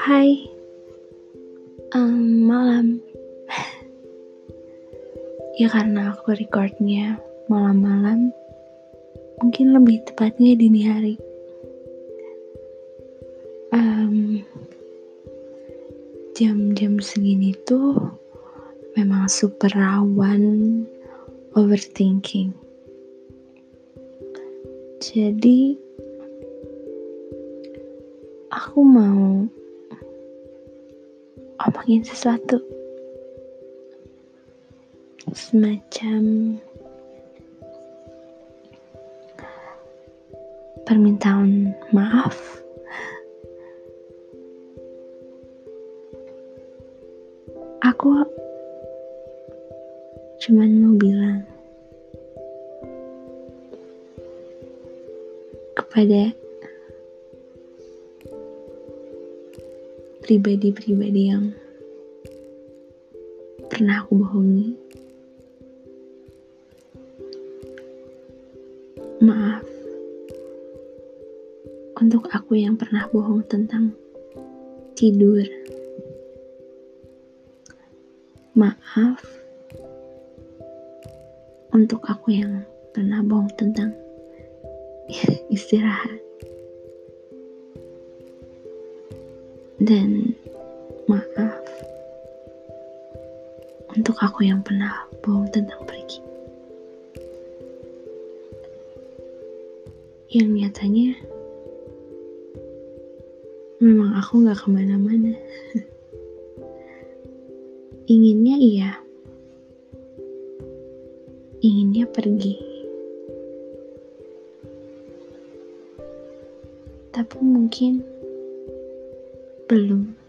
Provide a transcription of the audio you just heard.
Hai, um, malam. ya karena aku recordnya malam-malam, mungkin lebih tepatnya dini hari. Um, jam-jam segini tuh memang super rawan overthinking. Jadi aku mau omongin sesuatu. Semacam permintaan maaf. Aku cuman mau bilang kepada pribadi-pribadi yang pernah aku bohongi. Maaf untuk aku yang pernah bohong tentang tidur. Maaf untuk aku yang pernah bohong tentang istirahat. Dan maaf untuk aku yang pernah bohong tentang pergi. Yang nyatanya memang aku gak ke mana-mana. Inginnya iya, inginnya pergi. Tapi mungkin belum